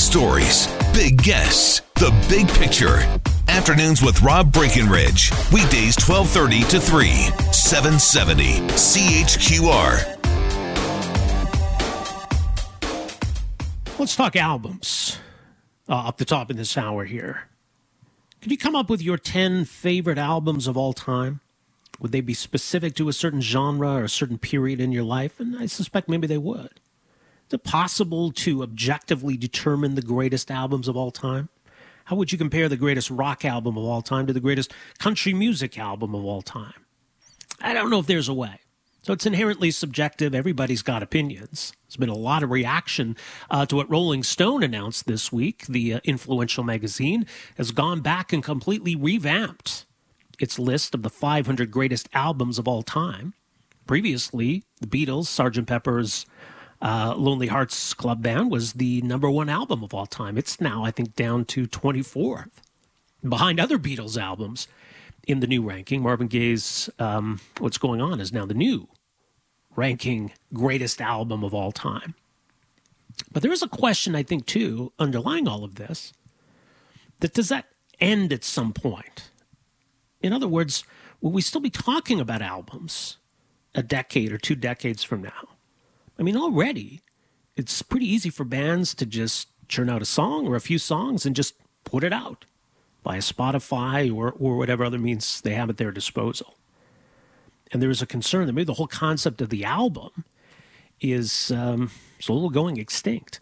stories, big guests, the big picture. Afternoons with Rob Breckenridge. Weekdays 1230 to 3, 770 CHQR. Let's talk albums uh, up the top in this hour here. Could you come up with your 10 favorite albums of all time? Would they be specific to a certain genre or a certain period in your life? And I suspect maybe they would. Is it possible to objectively determine the greatest albums of all time? How would you compare the greatest rock album of all time to the greatest country music album of all time? I don't know if there's a way. So it's inherently subjective. Everybody's got opinions. There's been a lot of reaction uh, to what Rolling Stone announced this week. The uh, influential magazine has gone back and completely revamped its list of the 500 greatest albums of all time. Previously, the Beatles, Sgt. Pepper's uh, Lonely Hearts Club Band was the number one album of all time. It's now, I think, down to 24th, behind other Beatles albums in the new ranking. Marvin Gaye's um, What's Going On is now the new ranking greatest album of all time. But there is a question, I think, too, underlying all of this that does that end at some point? In other words, will we still be talking about albums a decade or two decades from now? I mean, already it's pretty easy for bands to just churn out a song or a few songs and just put it out by Spotify or, or whatever other means they have at their disposal. And there is a concern that maybe the whole concept of the album is um, slowly going extinct.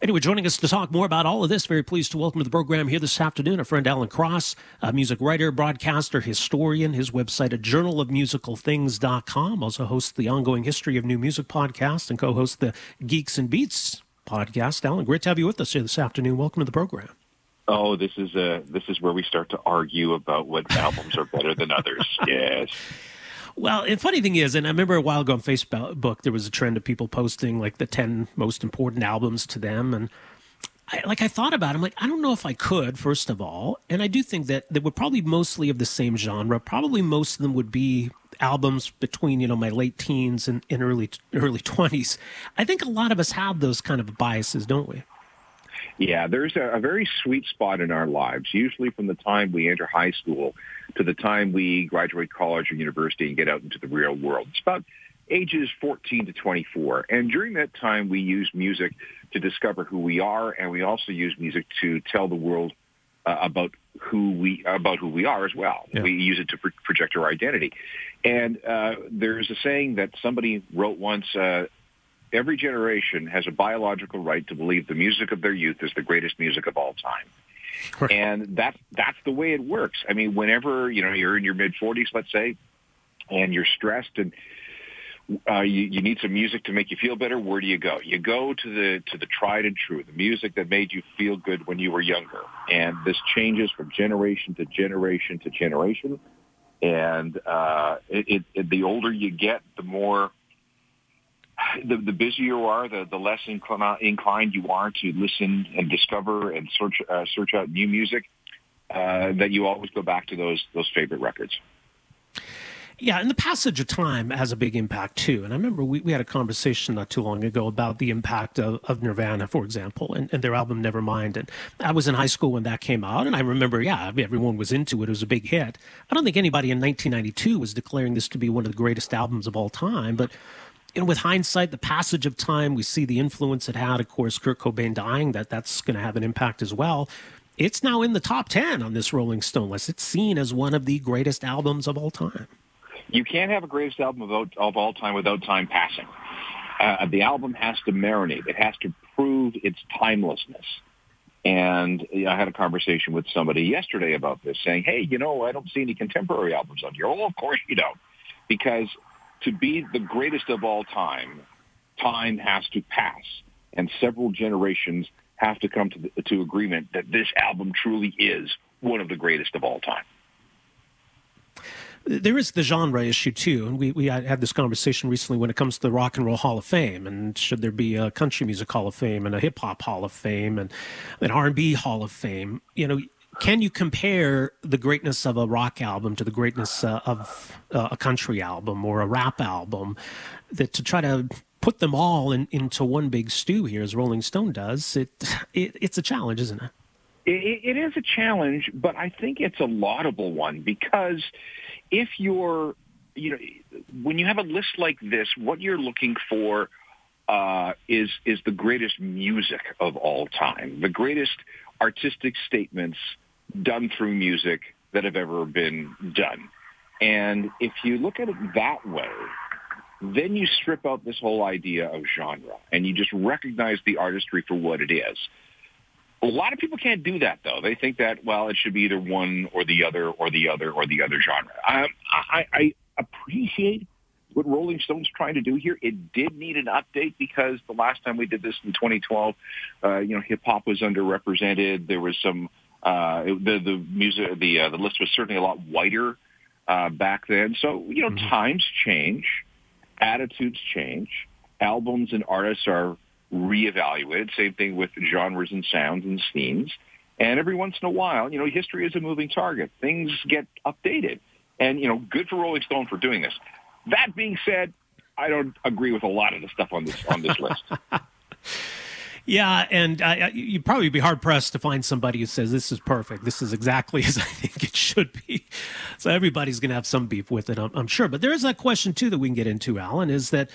Anyway, joining us to talk more about all of this, very pleased to welcome to the program here this afternoon our friend Alan Cross, a music writer, broadcaster, historian. His website at journalofmusicalthings.com. Also hosts the ongoing History of New Music podcast and co hosts the Geeks and Beats podcast. Alan, great to have you with us here this afternoon. Welcome to the program. Oh, this is uh, this is where we start to argue about what albums are better than others. Yes. Well, the funny thing is, and I remember a while ago on Facebook, there was a trend of people posting like the ten most important albums to them, and I, like I thought about, it, I'm like, I don't know if I could. First of all, and I do think that they were probably mostly of the same genre. Probably most of them would be albums between you know my late teens and, and early early twenties. I think a lot of us have those kind of biases, don't we? Yeah, there's a, a, very sweet spot in our lives, usually from the time we enter high school to the time we graduate college or university and get out into the real world. It's about ages 14 to 24. And during that time, we use music to discover who we are, and we also use music to tell the world uh, about who we about who we are as well. Yeah. We use it to pro- project our identity. And uh, there's a saying that somebody wrote once. Uh, every generation has a biological right to believe the music of their youth is the greatest music of all time. and that's that's the way it works. I mean, whenever you know you're in your mid 40s, let's say, and you're stressed and uh, you, you need some music to make you feel better. Where do you go? You go to the to the tried and true, the music that made you feel good when you were younger. And this changes from generation to generation to generation. And uh, it, it, it, the older you get, the more the, the busier you are, the, the less inclin- inclined you are to listen and discover and search uh, search out new music. Uh, that you always go back to those those favorite records. Yeah, and the passage of time has a big impact too. And I remember we, we had a conversation not too long ago about the impact of, of Nirvana, for example, and, and their album Nevermind. And I was in high school when that came out, and I remember, yeah, everyone was into it. It was a big hit. I don't think anybody in 1992 was declaring this to be one of the greatest albums of all time, but you know, with hindsight, the passage of time, we see the influence it had. Of course, Kurt Cobain dying, that that's going to have an impact as well. It's now in the top 10 on this Rolling Stone list. It's seen as one of the greatest albums of all time. You can't have a greatest album of, of all time without time passing. Uh, the album has to marinate. It has to prove its timelessness. And I had a conversation with somebody yesterday about this, saying, "Hey, you know, I don't see any contemporary albums on here." Well, of course you don't, because to be the greatest of all time, time has to pass, and several generations have to come to, the, to agreement that this album truly is one of the greatest of all time. There is the genre issue too, and we, we had this conversation recently when it comes to the Rock and Roll Hall of Fame, and should there be a Country Music Hall of Fame and a Hip Hop Hall of Fame and an R and B Hall of Fame? You know, can you compare the greatness of a rock album to the greatness uh, of uh, a country album or a rap album that to try to put them all in, into one big stew here, as Rolling Stone does, it, it it's a challenge, isn't it? it? It is a challenge, but I think it's a laudable one because if you're, you know, when you have a list like this, what you're looking for uh, is is the greatest music of all time, the greatest artistic statements done through music that have ever been done. And if you look at it that way, then you strip out this whole idea of genre and you just recognize the artistry for what it is. A lot of people can't do that, though. They think that, well, it should be either one or the other or the other or the other genre. Um, I, I appreciate what Rolling Stone's trying to do here. It did need an update because the last time we did this in 2012, uh, you know, hip hop was underrepresented. There was some uh, the the music the uh, the list was certainly a lot whiter uh, back then. So you know, mm-hmm. times change, attitudes change, albums and artists are reevaluated. Same thing with genres and sounds and themes. And every once in a while, you know, history is a moving target. Things get updated. And, you know, good for Rolling Stone for doing this. That being said, I don't agree with a lot of the stuff on this on this list. Yeah, and uh, you'd probably be hard pressed to find somebody who says this is perfect. This is exactly as I think it should be. So everybody's going to have some beef with it, I'm, I'm, sure. But there is that question too that we can get into, Alan. Is that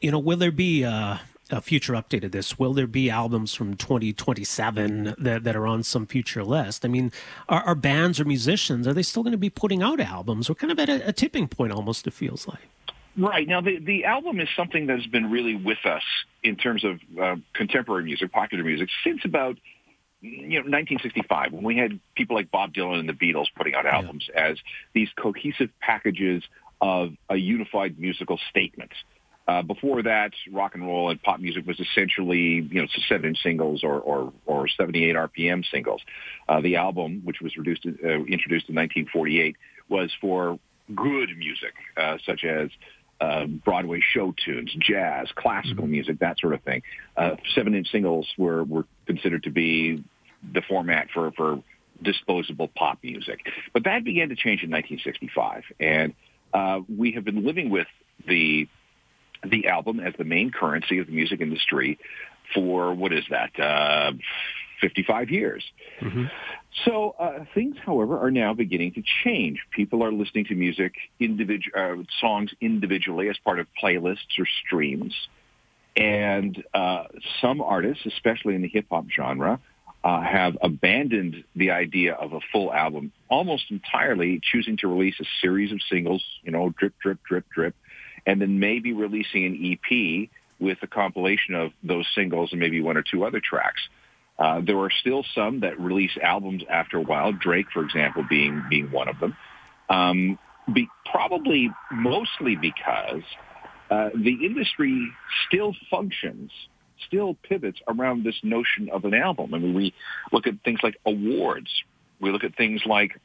you know will there be a, a future update of this? Will there be albums from 2027 that, that are on some future list? I mean, are, are bands or musicians are they still going to be putting out albums? We're kind of at a, a tipping point, almost. It feels like. Right. Now, the, the album is something that's been really with us in terms of uh, contemporary music, popular music, since about you know 1965 when we had people like Bob Dylan and the Beatles putting out albums yeah. as these cohesive packages of a unified musical statement. Uh, before that, rock and roll and pop music was essentially, you know, seven-inch singles or, or, or 78 RPM singles. Uh, the album, which was reduced, uh, introduced in 1948, was for good music, uh, such as uh, Broadway show tunes, jazz, classical mm-hmm. music, that sort of thing. Uh, seven-inch singles were, were considered to be the format for, for disposable pop music. But that began to change in 1965, and uh, we have been living with the the album as the main currency of the music industry for what is that uh, 55 years. Mm-hmm. So uh, things, however, are now beginning to change. People are listening to music, individual uh, songs individually as part of playlists or streams. And uh, some artists, especially in the hip hop genre, uh, have abandoned the idea of a full album almost entirely, choosing to release a series of singles, you know, drip, drip, drip, drip, and then maybe releasing an EP with a compilation of those singles and maybe one or two other tracks. Uh, there are still some that release albums after a while. Drake, for example, being being one of them. Um, be, probably mostly because uh, the industry still functions, still pivots around this notion of an album. I mean, we look at things like awards. We look at things like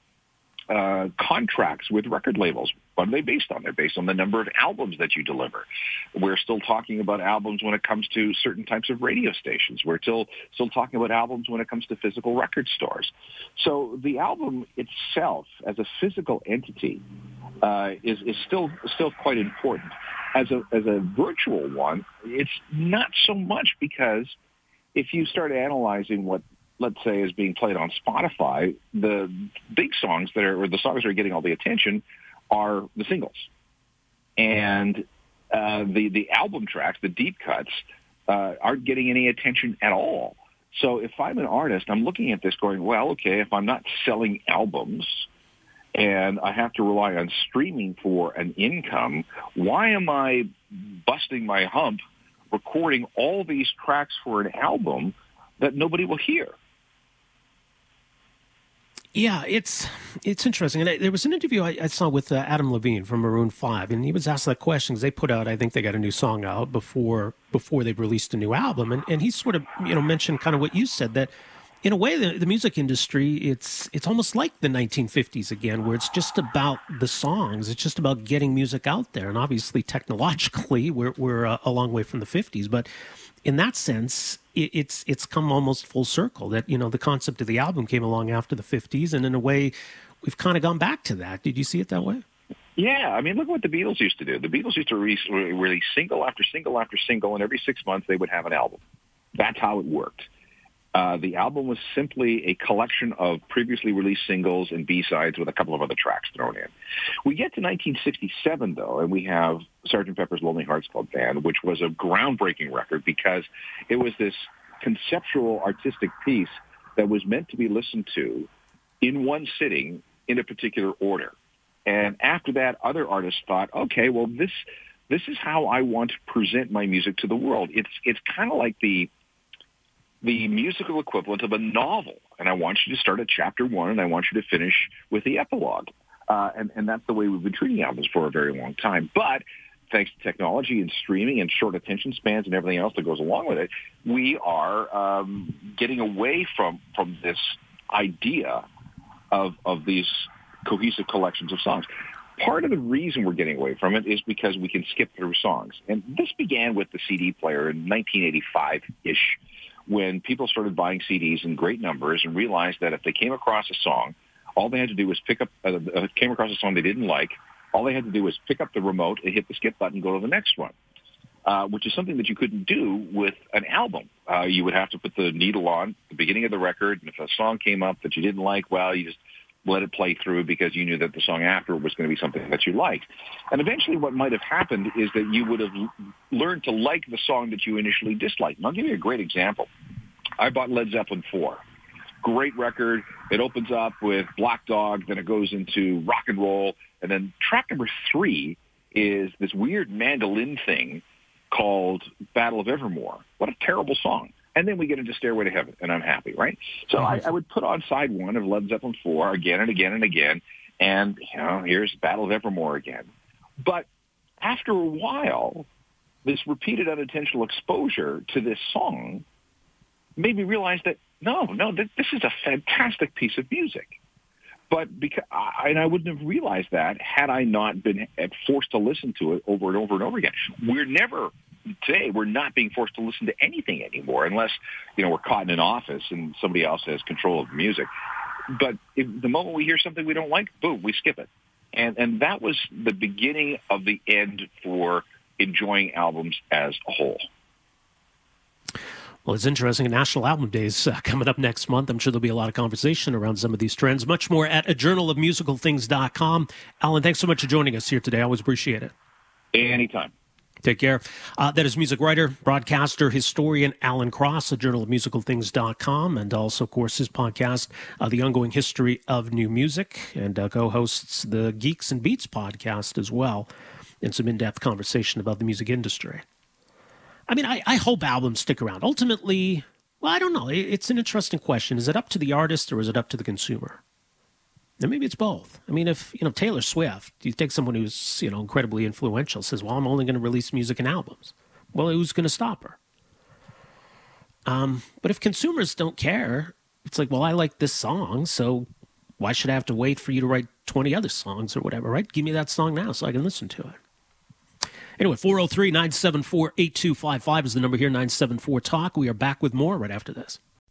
uh, contracts with record labels. What are they based on? They're based on the number of albums that you deliver. We're still talking about albums when it comes to certain types of radio stations. We're still still talking about albums when it comes to physical record stores. So the album itself, as a physical entity, uh, is is still still quite important. As a as a virtual one, it's not so much because if you start analyzing what let's say, is being played on Spotify, the big songs that are, or the songs that are getting all the attention are the singles. And uh, the, the album tracks, the deep cuts, uh, aren't getting any attention at all. So if I'm an artist, I'm looking at this going, well, okay, if I'm not selling albums and I have to rely on streaming for an income, why am I busting my hump recording all these tracks for an album that nobody will hear? Yeah, it's it's interesting. And I, there was an interview I, I saw with uh, Adam Levine from Maroon Five, and he was asked that question because they put out, I think they got a new song out before before they released a new album, and and he sort of you know mentioned kind of what you said that in a way, the, the, music industry, it's it's almost like the 1950s again, where it's just about the songs. It's just about getting music out there. And obviously, technologically, we're we're a, a long way from the 50s. But in that sense, it, it's it's come almost full circle. That you know, the concept of the album came along after the 50s, and in a way, we've kind of gone back to that. Did you see it that way? Yeah, I mean, look what the Beatles used to do. The Beatles used to release, release single after single after single, and every six months they would have an album. That's how it worked. Uh, the album was simply a collection of previously released singles and B-sides with a couple of other tracks thrown in. We get to 1967, though, and we have Sgt. Pepper's Lonely Hearts Club Band, which was a groundbreaking record because it was this conceptual artistic piece that was meant to be listened to in one sitting in a particular order. And after that, other artists thought, okay, well, this this is how I want to present my music to the world. It's it's kind of like the the musical equivalent of a novel, and I want you to start at chapter one, and I want you to finish with the epilogue. Uh, and, and that's the way we've been treating albums for a very long time. But thanks to technology and streaming and short attention spans and everything else that goes along with it, we are um, getting away from from this idea of of these cohesive collections of songs. Part of the reason we're getting away from it is because we can skip through songs. And this began with the CD player in 1985-ish when people started buying CDs in great numbers and realized that if they came across a song, all they had to do was pick up, uh, uh, came across a song they didn't like, all they had to do was pick up the remote and hit the skip button go to the next one. Uh, which is something that you couldn't do with an album. Uh, you would have to put the needle on the beginning of the record, and if a song came up that you didn't like, well, you just let it play through because you knew that the song after was going to be something that you liked. And eventually what might have happened is that you would have learned to like the song that you initially disliked. And I'll give you a great example. I bought Led Zeppelin 4. Great record. It opens up with Black Dog, then it goes into rock and roll, and then track number three is this weird mandolin thing called Battle of Evermore. What a terrible song. And then we get into Stairway to Heaven, and I'm happy, right? So I, mm-hmm. I would put on side one of Led Zeppelin 4 again and again and again, and, you know, here's Battle of Evermore again. But after a while, this repeated unintentional exposure to this song made me realize that, no, no, this is a fantastic piece of music. But because, I, and I wouldn't have realized that had I not been forced to listen to it over and over and over again. We're never today we're not being forced to listen to anything anymore unless you know we're caught in an office and somebody else has control of the music but if, the moment we hear something we don't like boom we skip it and and that was the beginning of the end for enjoying albums as a whole well, it's interesting. National Album Days uh, coming up next month. I'm sure there'll be a lot of conversation around some of these trends. Much more at a journalofmusicalthings.com. Alan, thanks so much for joining us here today. I always appreciate it. Anytime. Take care. Uh, that is music writer, broadcaster, historian Alan Cross, a journal of musicalthings.com, and also, of course, his podcast, uh, The Ongoing History of New Music, and uh, co hosts the Geeks and Beats podcast as well, in some in depth conversation about the music industry. I mean, I, I hope albums stick around. Ultimately, well, I don't know. It's an interesting question. Is it up to the artist or is it up to the consumer? And maybe it's both. I mean, if you know Taylor Swift, you take someone who's you know incredibly influential, says, "Well, I'm only going to release music and albums." Well, who's going to stop her? Um, but if consumers don't care, it's like, well, I like this song, so why should I have to wait for you to write 20 other songs or whatever, right? Give me that song now so I can listen to it. Anyway, 403 974 8255 is the number here, 974 Talk. We are back with more right after this.